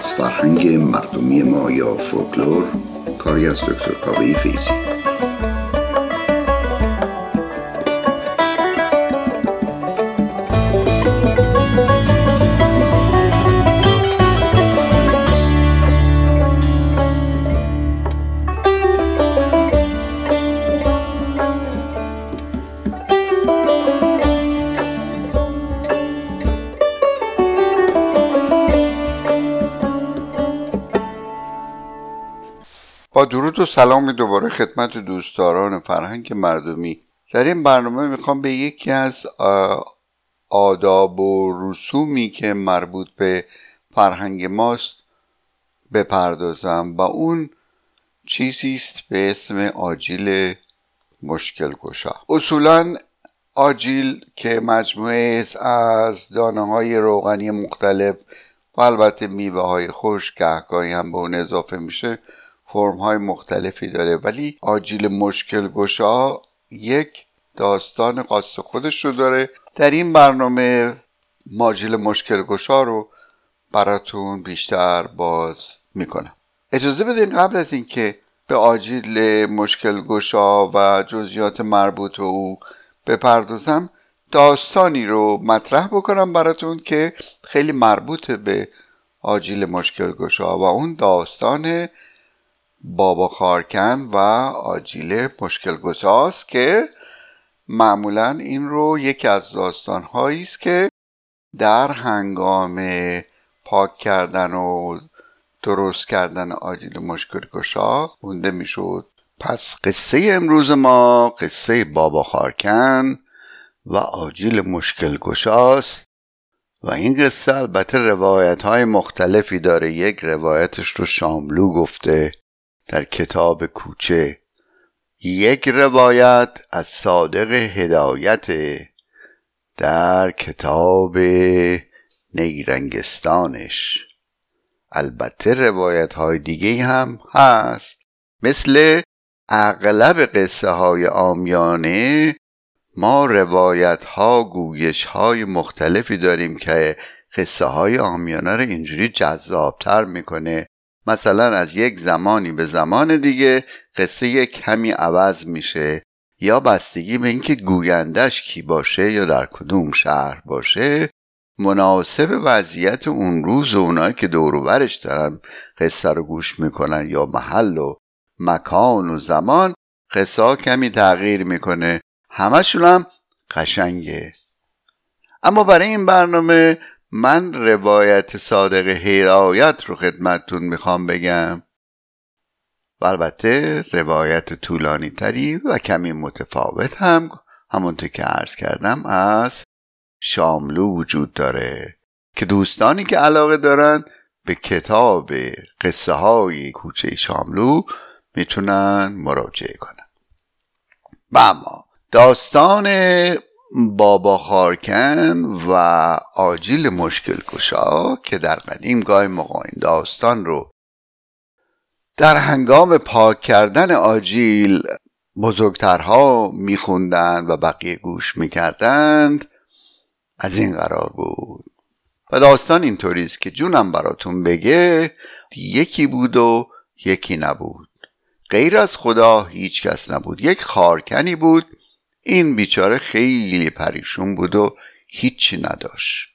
از فرهنگ مردمی ما یا فولکلور کاری از دکتر کاوه فیزی درود و سلام دوباره خدمت دوستداران فرهنگ مردمی. در این برنامه می‌خوام به یکی از آداب و رسومی که مربوط به فرهنگ ماست بپردازم و اون چیزی است به اسم آجیل مشکل گشا اصولا آجیل که مجموعه است از دانه های روغنی مختلف و البته میوه های خوش گهگاهی هم به اون اضافه میشه فرم های مختلفی داره. ولی آجیل مشکل گشا یک داستان خاص خودش رو داره. در این برنامه ماجیل مشکل گشا رو براتون بیشتر باز می‌کنم. اجازه بدین قبل از اینکه به آجیل مشکل گشا و جزئیات مربوط به او بپردازم داستانی رو مطرح بکنم براتون که خیلی مربوط به آجیل مشکل گشا و اون داستان بابا خارکن و آجیل مشکل گذاست که معمولا این رو یکی از داستان است که در هنگام پاک کردن و درست کردن آجیل مشکل گشا خونده می‌شد. پس قصه امروز ما قصه بابا خارکن و آجیل مشکل گشاست و این قصه البته روایت های مختلفی داره. یک روایتش رو شاملو گفته. در کتاب کوچه. یک روایت از صادق هدایت در کتاب نیرنگستانش. البته روایت های دیگه هم هست. مثل اغلب قصه های آمیانه ما روایت ها گویش های مختلفی داریم که قصه های آمیانه رو اینجوری جذابتر می‌کنه. مثلا از یک زمانی به زمان دیگه قصه کمی عوض میشه یا بستگی به اینکه گویندش کی باشه یا در کدوم شهر باشه مناسب وضعیت اون روز و اونایی که دوروبرش دارن قصه رو گوش می‌کنن یا محل و مکان و زمان قصه کمی تغییر می‌کنه. همشون هم قشنگه. اما برای این برنامه من روایت صادق هدایت رو خدمتتون می‌خوام بگم. و البته روایت طولانی تری و کمی متفاوت هم همونطور که عرض کردم از شاملو وجود داره. که دوستانی که علاقه دارن به کتاب قصه های کوچه شاملو می‌تونن مراجعه کنن. و اما داستان بابا خارکن و آجیل مشکل کشا که در قدیم گاه موقع این داستان رو در هنگام پاک کردن آجیل بزرگترها میخوندند و بقیه گوش می‌کردند از این قرار بود. و داستان اینطوری است که جونم براتون بگه یکی بود و یکی نبود. غیر از خدا هیچ کس نبود. یک خارکنی بود این بیچاره خیلی پریشون بود و هیچی نداشت.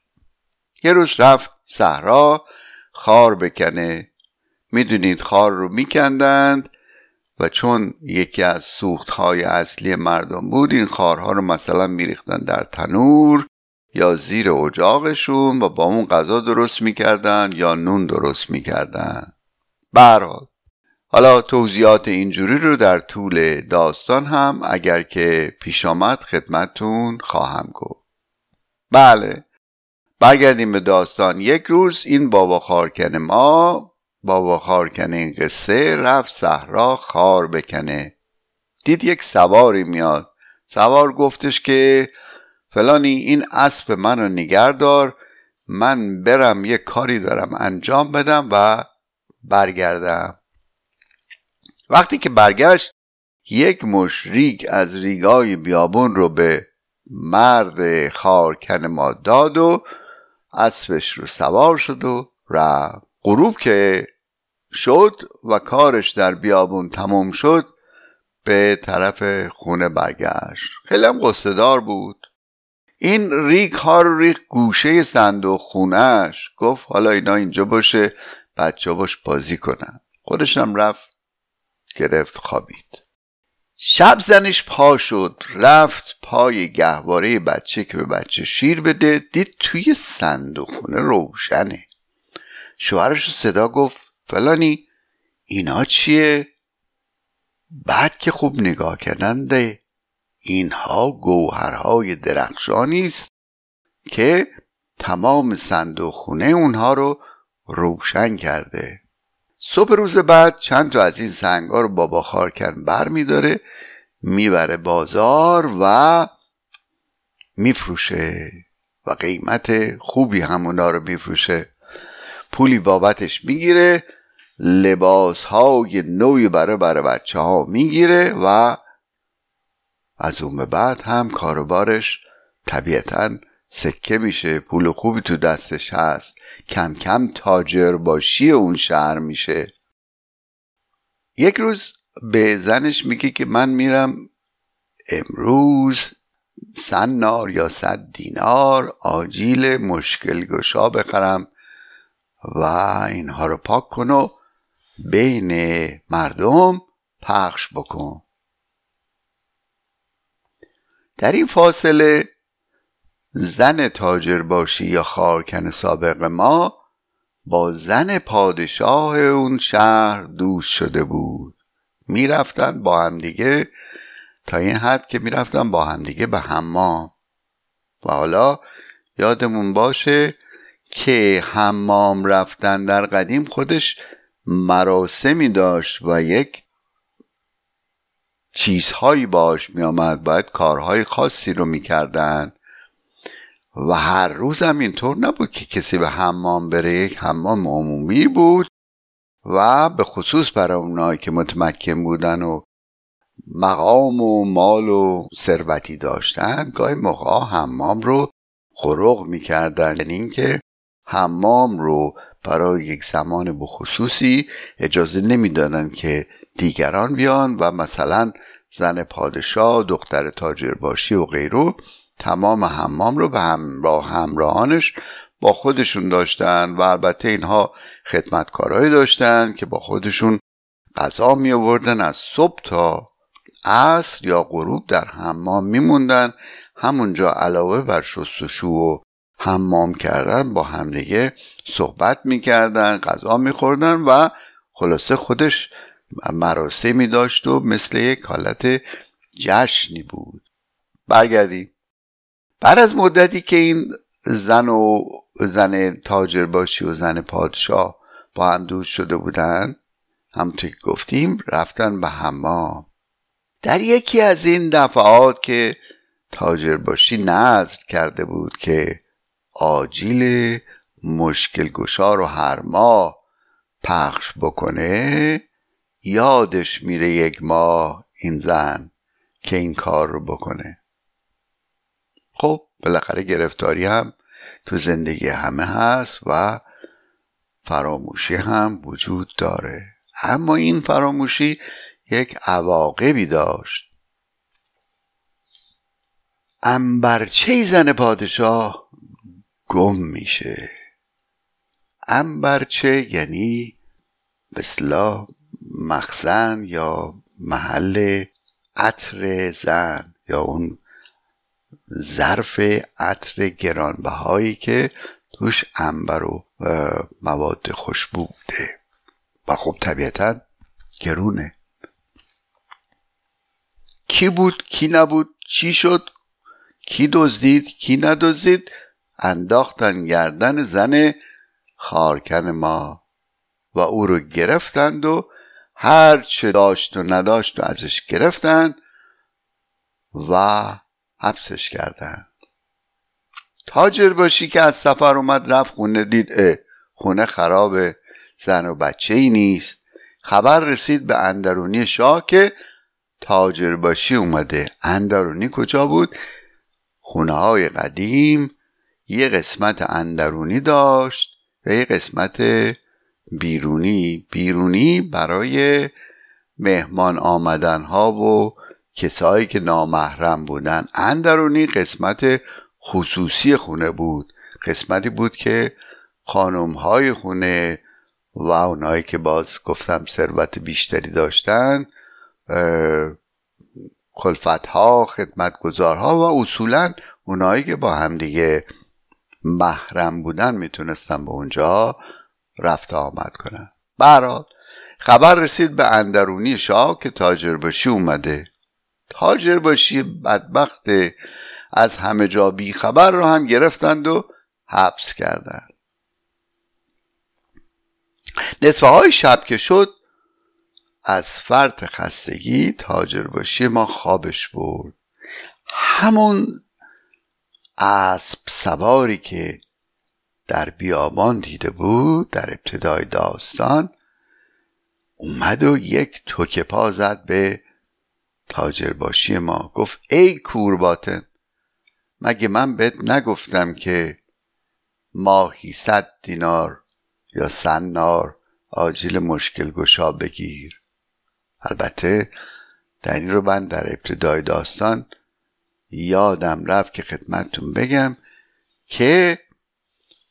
یه روز رفت صحرا خار بکنه. می‌دونید خار رو میکندند و چون یکی از سوختهای اصلی مردم بود این خارها رو مثلا میریختن در تنور یا زیر اجاقشون و با اون غذا درست می‌کردن یا نون درست می‌کردن. برحال حالا توضیحات اینجوری رو در طول داستان هم اگر که پیش آمد خدمتتون خواهم گفت. بله برگردیم به داستان. یک روز این بابا خارکن ما بابا خارکن این قصه رفت صحرا خار بکنه. دید یک سواری میاد. سوار گفتش که فلانی این اسب من رو نگردار من برم یک کاری دارم انجام بدم و برگردم. وقتی که برگشت یک مش ریگ از ریگای بیابون رو به مرد خارکن ما داد و اسبش رو سوار شد و رفت. غروب که شد و کارش در بیابون تموم شد به طرف خونه برگشت. خیلی هم قصدار بود. این ریک ها رو ریک گوشه صندوق خونهش گفت حالا اینا اینجا باشه بچه باش بازی کنن. خودشم رفت گرفت خوابید. شب زنش پا شد رفت پای گهواره بچه که به بچه شیر بده دید توی صندوق خونه روشنه. شوهرش صدا گفت فلانی اینا چیه؟ بعد که خوب نگاه کردنده اینها گوهرهای درخشانی است که تمام صندوق خونه اونها رو روشن کرده. صبح روز بعد چند تا از این سنگا رو بابا خارکن بر میداره می‌بره بازار و میفروشه و قیمت خوبی همونا رو میفروشه. پولی بابتش می‌گیره لباس های نوی برای برای بچه ها می‌گیره و از اون به بعد هم کاروبارش طبیعتا سکه میشه پول خوبی تو دستش هست. کم کم تاجر باشی اون شهر میشه. یک روز به زنش میگه که من میرم امروز سنار یا صد دینار آجیل مشکل گشا بخرم و اینها رو پاک کن و بین مردم پخش بکن. در این فاصله زن تاجر باشی یا خارکن سابق ما با زن پادشاه اون شهر دوست شده بود. می‌رفتن با همدیگه تا این حد که می‌رفتن با همدیگه به حمام. و حالا یادمون باشه که حمام رفتن در قدیم خودش مراسمی داشت و یک چیزهایی باش میآمد. باید کارهای خاصی رو می‌کردن. و هر روز هم اینطور نبود که کسی به حمام بره. یک حمام عمومی بود و به خصوص برای اونایی که متمکن بودن و مقام و مال و ثروتی داشتن گاهی موقع حمام رو خروق می‌کردن. یعنی اینکه حمام رو برای یک زمان بخصوصی اجازه نمی‌دادن که دیگران بیان و مثلا زن پادشاه دختر تاجر باشی و غیره تمام حمام رو به همراه همراهانش با خودشون داشتن و البته اینها خدمتکارهایی داشتن که با خودشون غذا می آوردن از صبح تا عصر یا غروب در حمام میموندن. همونجا علاوه بر شستشو و حمام کردن با همدیگه صحبت می‌کردن غذا میخوردن و خلاصه خودش مراسمی داشت و مثل یک حالت جشنی بود. برگردیم. بعد از مدتی که این زن و زن تاجر باشی و زن پادشاه با هم دوست شده بودن همونطور که گفتیم رفتن به حمام. در یکی از این دفعات که تاجر باشی نظر کرده بود که آجیل مشکل گشا رو هر ماه پخش بکنه یادش میره یک ماه این زن که این کار رو بکنه. خب بالاخره گرفتاری هم تو زندگی همه هست و فراموشی هم وجود داره. اما این فراموشی یک عواقبی داشت. انبرچه زن پادشاه گم میشه. انبرچه یعنی مثلا مخزن یا محل عطر زن یا اون ظرف عطر گرانبهایی که توش انبر و مواد خوشبو بوده. و خب طبیعتا گرونه. کی بود کی نبود چی شد کی دزدید کی ندزدید؟ انداختن گردن زن خارکن ما. و او رو گرفتند و هر چه داشت و نداشت و ازش گرفتند و حبسش کردن. تاجر باشی که از سفر اومد رفت خونه دید اه خونه خرابه زن و بچه ای نیست. خبر رسید به اندرونی شاه که تاجر باشی اومده. اندرونی کجا بود؟ خونه های قدیم یه قسمت اندرونی داشت به قسمت بیرونی. بیرونی برای مهمان آمدن ها و کسایی که نامحرم بودن. اندرونی قسمت خصوصی خونه بود. قسمتی بود که خانم های خونه و اونایی که باز گفتم ثروت بیشتری داشتن کلفت ها خدمت ها و اصولا اونایی که با همدیگه محرم بودن می‌تونستن به اونجا رفت آمد کنن. برحال خبر رسید به اندرونی شاه که تاجر باشی اومده. تاجر باشی بدبخت از همه جا بی خبر رو هم گرفتند و حبس کردند. نصفه های شب که شد از فرط خستگی تاجر باشی ما خوابش برد. همون اسب سواری که در بیابان دیده بود در ابتدای داستان اومد و یک توکه پا زد به تاجر باشی ما. گفت ای کورباتن مگه من بهت نگفتم که ماهی صد دینار یا سنار آجیل مشکل گشا بگیر؟ البته در این رو من در ابتدای داستان یادم رفت که خدمتتون بگم که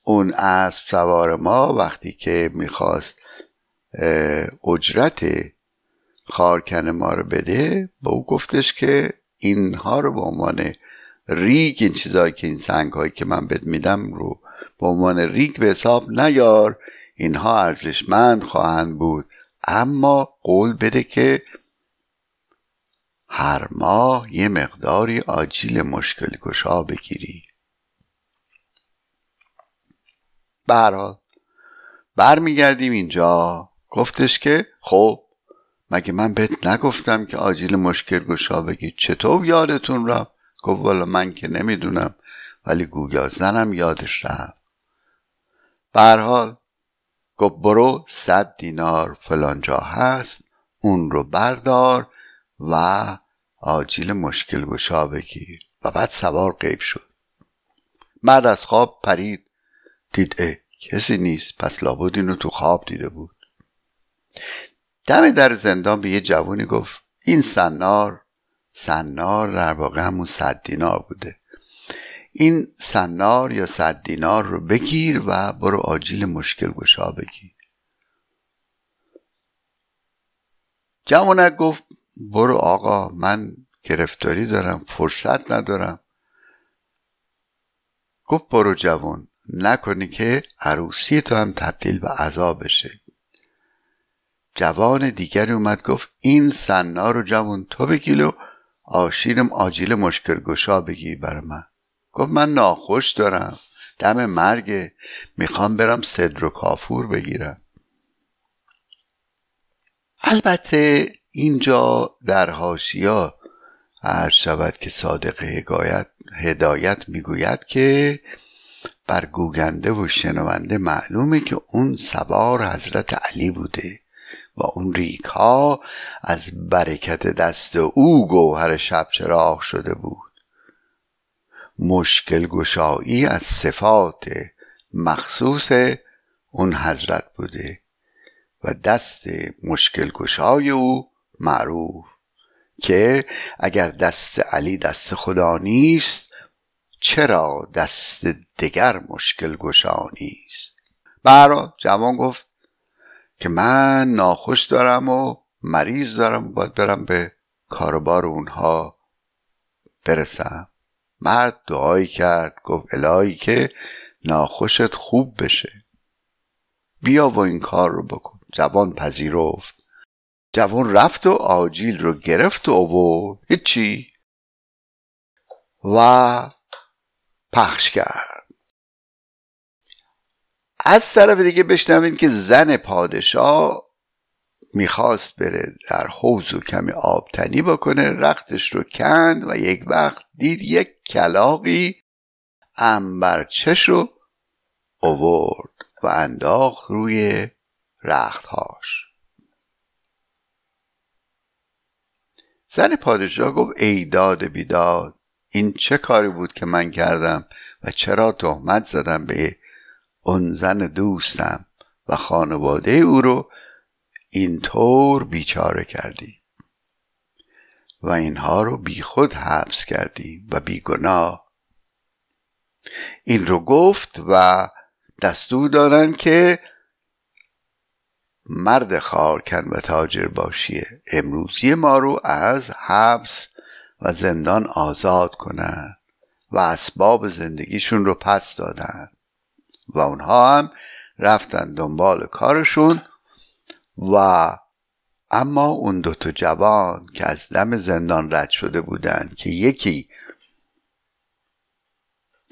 اون اسب سوار ما وقتی که می‌خواست اجرت خارکن ما رو بده به او گفتش که اینها رو به عنوان ریگ این چیزهایی که این سنگ هایی که من بد میدم رو به عنوان ریگ به حساب نیار. اینها ارزشمند خواهند بود. اما قول بده که هر ماه یه مقداری آجیل مشکل گشا بگیری برحال برمیگردیم اینجا. گفتش که خب مگه من بهت نگفتم که آجیل مشکل گشا بگی؟ چطور یادتون را گفت والا من که نمی‌دونم ولی گویا زنم یادش رفت. برحال گفت برو صد دینار فلانجا هست اون رو بردار و آجیل مشکل گشا بگیر. و بعد سوار قیب شد. مرد از خواب پرید. دید اه کسی نیست. پس لابد اینو تو خواب دیده بود. دم در زندان به یه جوونی گفت این سنار سنار در واقع همون صد دینار بوده. این سنار یا صد دینار رو بگیر و برو آجیل مشکل گشا بگیر. جوانک گفت برو آقا من گرفتاری دارم فرصت ندارم. گفت برو جوان نکنی که عروسی تو هم تبدیل به عذاب بشه. جوان دیگری اومد گفت این سنا رو جوان تو بگیلو آشیرم آجیل مشکل گشا بگی بر من. گفت من ناخوش دارم دم مرگ می‌خوام برم صدر و کافور بگیرم. البته اینجا در هاشیا عرض شود که صادق هدایت, هدایت می‌گوید که بر گوگنده و شنونده معلومه که اون سوار حضرت علی بوده. و اون ریک ها از برکت دست او گوهر شب چراغ شده بود. مشکل گشایی از صفات مخصوص اون حضرت بوده و دست مشکل گشای او معروف که اگر دست علی دست خدا نیست چرا دست دگر مشکل گشا نیست؟ برا جوان گفت که من ناخوش دارم و مریض دارم و باید برم به کاروبار اونها برسم. مرد دعایی کرد گفت الهی که ناخوشت خوب بشه. بیا و این کار رو بکن. جوان پذیرفت. جوان رفت و آجیل رو گرفت و اوورد هیچی. و پخش کرد. از طرف دیگه بشنوید که زن پادشاه می‌خواست بره در حوز و کمی آب تنی بکنه رختش رو کند و یک وقت دید یک کلاقی انبرچش رو اوورد و انداخت روی رختهاش. زن پادشاه گفت ای داد بیداد این چه کاری بود که من کردم و چرا تهمت زدم به اون زن دوستم و خانواده او رو اینطور بیچاره کردی. و اینها رو بیخود حبس کردی و بیگناه این رو گفت و دستور دارن که مرد خارکن و تاجر باشیه امروزی ما رو از حبس و زندان آزاد کنن و اسباب زندگیشون رو پس دادن. و اونها هم رفتن دنبال کارشون و اما اون دوتا جوان که از دم زندان رد شده بودند که یکی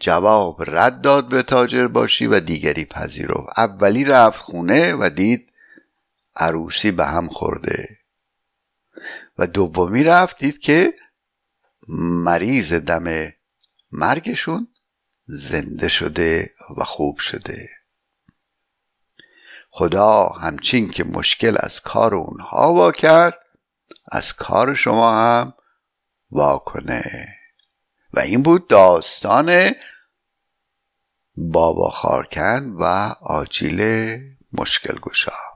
جواب رد داد به تاجر باشی و دیگری پذیرفت. اولی رفت خونه و دید عروسی به هم خورده. و دومی رفت دید که مریض دم مرگشون زنده شده و خوب شده. خدا همچین که مشکل از کار اونها وا کرد از کار شما هم وا کنه. و این بود داستان بابا خارکن و آجیل مشکل گشا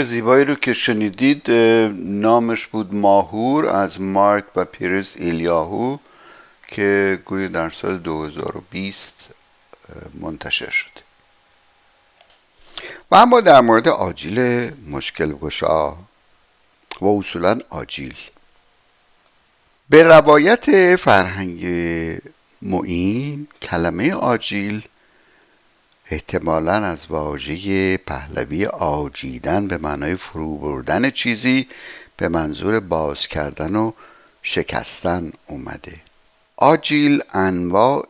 زیبایی رو که شنیدید نامش بود ماهور از مارک و پیرس ایلیاهو که گوی در سال 2020 منتشر شده. و اما در مورد آجیل مشکل گشا و اصولا آجیل. به روایت فرهنگ معین کلمه آجیل احتمالا از واژه پهلوی آجیدن به معنای فرو بردن چیزی به منظور باز کردن و شکستن اومده. آجیل انواع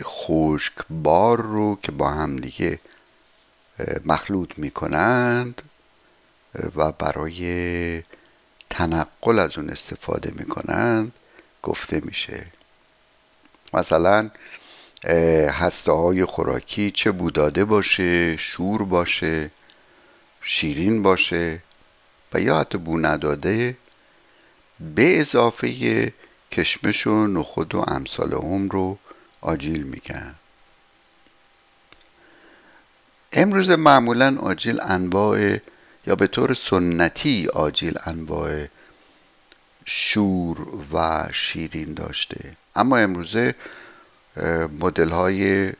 خشکبار رو که با هم دیگه مخلوط می کنند و برای تنقل از اون استفاده می کنند گفته میشه. مثلا هسته های خوراکی چه بوداده باشه شور باشه شیرین باشه و یا حتی بو نداده به اضافه کشمش و نخود و امثال هم رو آجیل میگن. امروز معمولا آجیل انواع یا به طور سنتی آجیل انواع شور و شیرین داشته. اما امروزه مدل های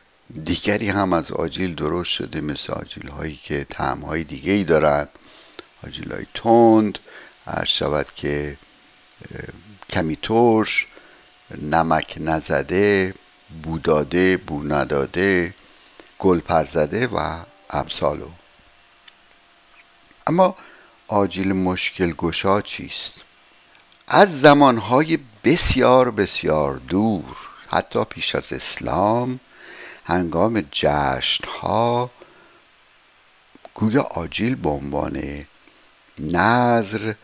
دیگری هم از آجیل درست شده مثل آجیل هایی که تعم های دیگه ای دارن آجیل های تند هر شود که کمی ترش نمک نزده بوداده بو نداده گل پرزده و امثالو اما آجیل مشکل گشا چیست؟ از زمانهای بسیار بسیار دور. حتی پیش از اسلام هنگام جشن ها گویا آجیل به عنوان نظر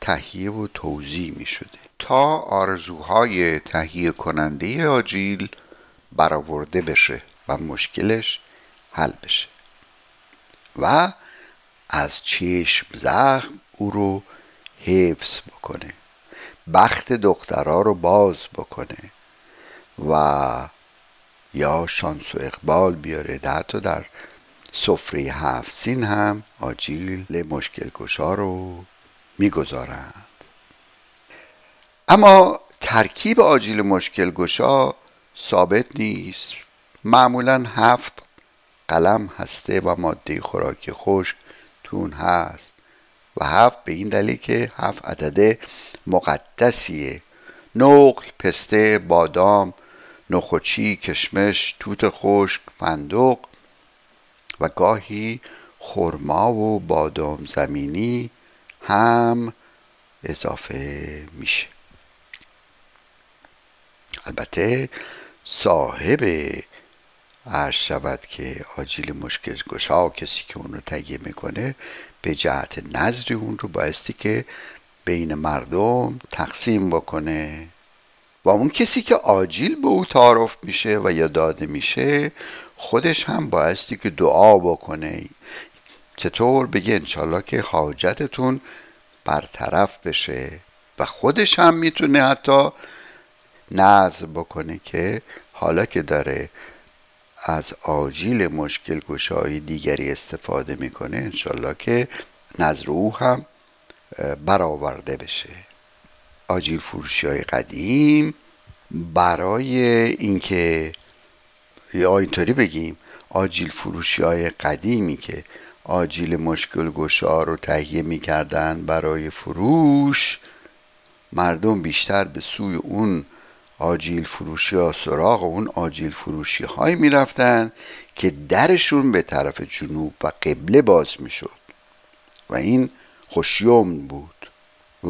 تهیه و توضیح می شده تا آرزوهای تهیه کننده آجیل برآورده بشه و مشکلش حل بشه. و از چشم زخم او رو حفظ بکنه. بخت دخترها رو باز بکنه. و یا شانس و اقبال بیاره. ده در سفره هفت سین هم آجیل مشکل کشا رو می‌گذارند. اما ترکیب آجیل مشکل گشا ثابت نیست. معمولا هفت قلم هسته و ماده خوراکی خشک تون هست و هفت به این دلیل که هفت عدده مقدسیه. نقل، پسته، بادام، نخوچی، کشمش، توت خشک، فندق و گاهی خرما و بادام زمینی هم اضافه میشه. البته صاحب عرض شود که آجیل مشکل گشا کسی که اون رو تهیه می‌کنه به جهت نظری اون رو بایستی که بین مردم تقسیم بکنه. و اون کسی که آجیل به او تعارف میشه و یا داده میشه خودش هم بایستی که دعا بکنه. چطور؟ بگه انشالله که حاجتتون برطرف بشه. و خودش هم می‌تونه حتی نظر بکنه که حالا که داره از آجیل مشکل گشایی دیگری استفاده می‌کنه انشالله که نظر او هم برآورده بشه. آجیل فروشی های قدیم برای اینکه یا اینطوری بگیم آجیل فروشی های قدیمی که آجیل مشکل گشا رو تهیه می‌کردن برای فروش مردم بیشتر به سوی اون آجیل فروشی ها سراغ اون آجیل فروشی هایی می‌رفتن که درشون به طرف جنوب و قبله باز می‌شد. و این خوشیوم بود.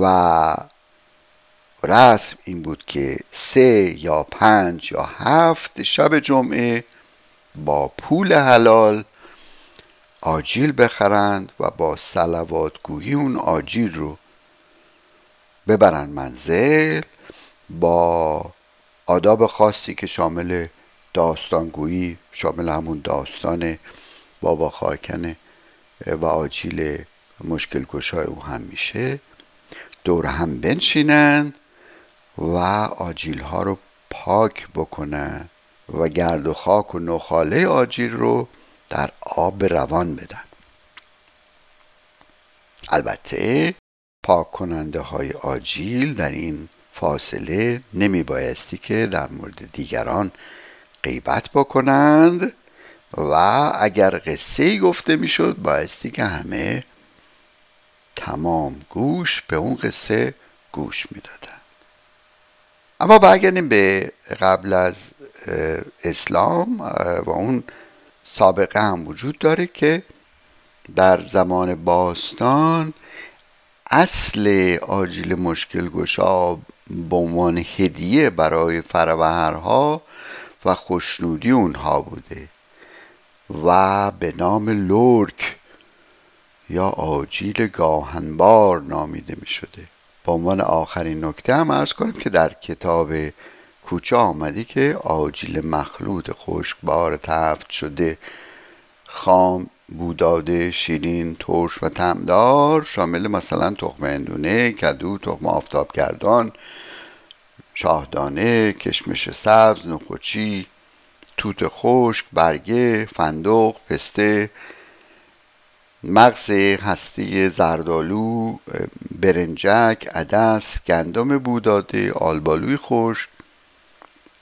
و رسم این بود که سه یا پنج یا هفت شب جمعه با پول حلال آجیل بخرند و با سلوات گویی اون آجیل رو ببرن منزل با آداب خاصی که شامل داستانگویی شامل همون داستان بابا خاکنه و آجیل مشکل گشای او هم میشه. دور هم بنشینند. و آجیل ها رو پاک بکنن و گرد و خاک و نخاله آجیل رو در آب روان بدن. البته پاک کننده های آجیل در این فاصله نمی بایستی که در مورد دیگران غیبت بکنند و اگر قصه گفته می‌شد بایستی که همه تمام گوش به اون قصه گوش می‌دادن. اما برگردیم به قبل از اسلام و اون سابقه هم وجود داره که در زمان باستان اصل آجیل مشکل گشا به عنوان هدیه برای فروهرها و خوشنودی اونها بوده و به نام لورک یا آجیل گاهنبار نامیده می شده به عنوان آخرین نکته هم ارز کنیم که در کتاب کوچه آمده که آجیل مخلوط خشکبار تفت شده خام بوداده شیرین ترش و تمدار شامل مثلا تخم اندونه کدو تخم آفتابگردان شاهدانه کشمش سبز نخوچی توت خشک برگه فندق پسته مغز هسته زردالو برنجک عدس گندم بوداده آلبالوی خشک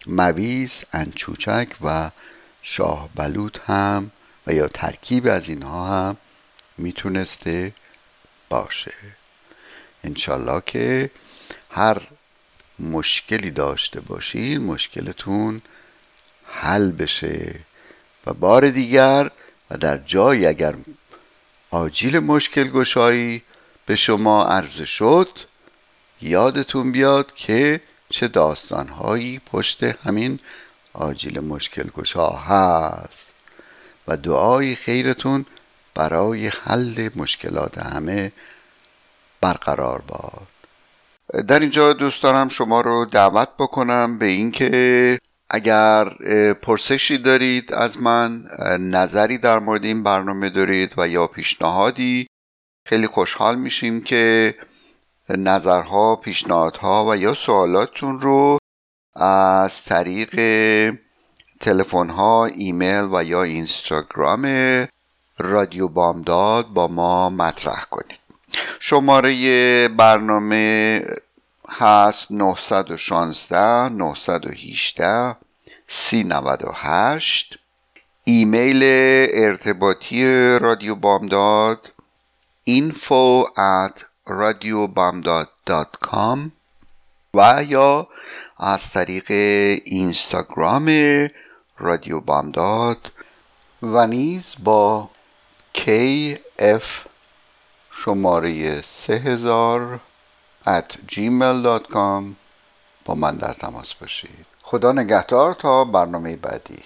مویز انچوچک و شاه بلوط هم و یا ترکیب از اینها هم می‌تونسته باشه. انشالله که هر مشکلی داشته باشین مشکلتون حل بشه. و بار دیگر و در جایی اگر آجیل مشکل گشایی به شما عرضه شد. یادتون بیاد که چه داستانهایی پشت همین آجیل مشکل گشا هست و دعای خیرتون برای حل مشکلات همه برقرار باد. در اینجا دوست دارم شما رو دعوت بکنم به اینکه اگر پرسشی دارید از من نظری در مورد این برنامه دارید و یا پیشنهادی خیلی خوشحال میشیم که نظرها پیشنهادها و یا سوالاتتون رو از طریق تلفن ها ایمیل و یا اینستاگرام رادیو بامداد با ما مطرح کنید. شماره برنامه هست 916 918 398 ایمیل ارتباطی رادیو بامداد info at radiobamdad.com و یا از طریق اینستاگرام رادیو بامداد و نیز با kf شماره 3000 at gmail.com با من در تماس باشید. خدا نگهدار تا برنامه بعدی.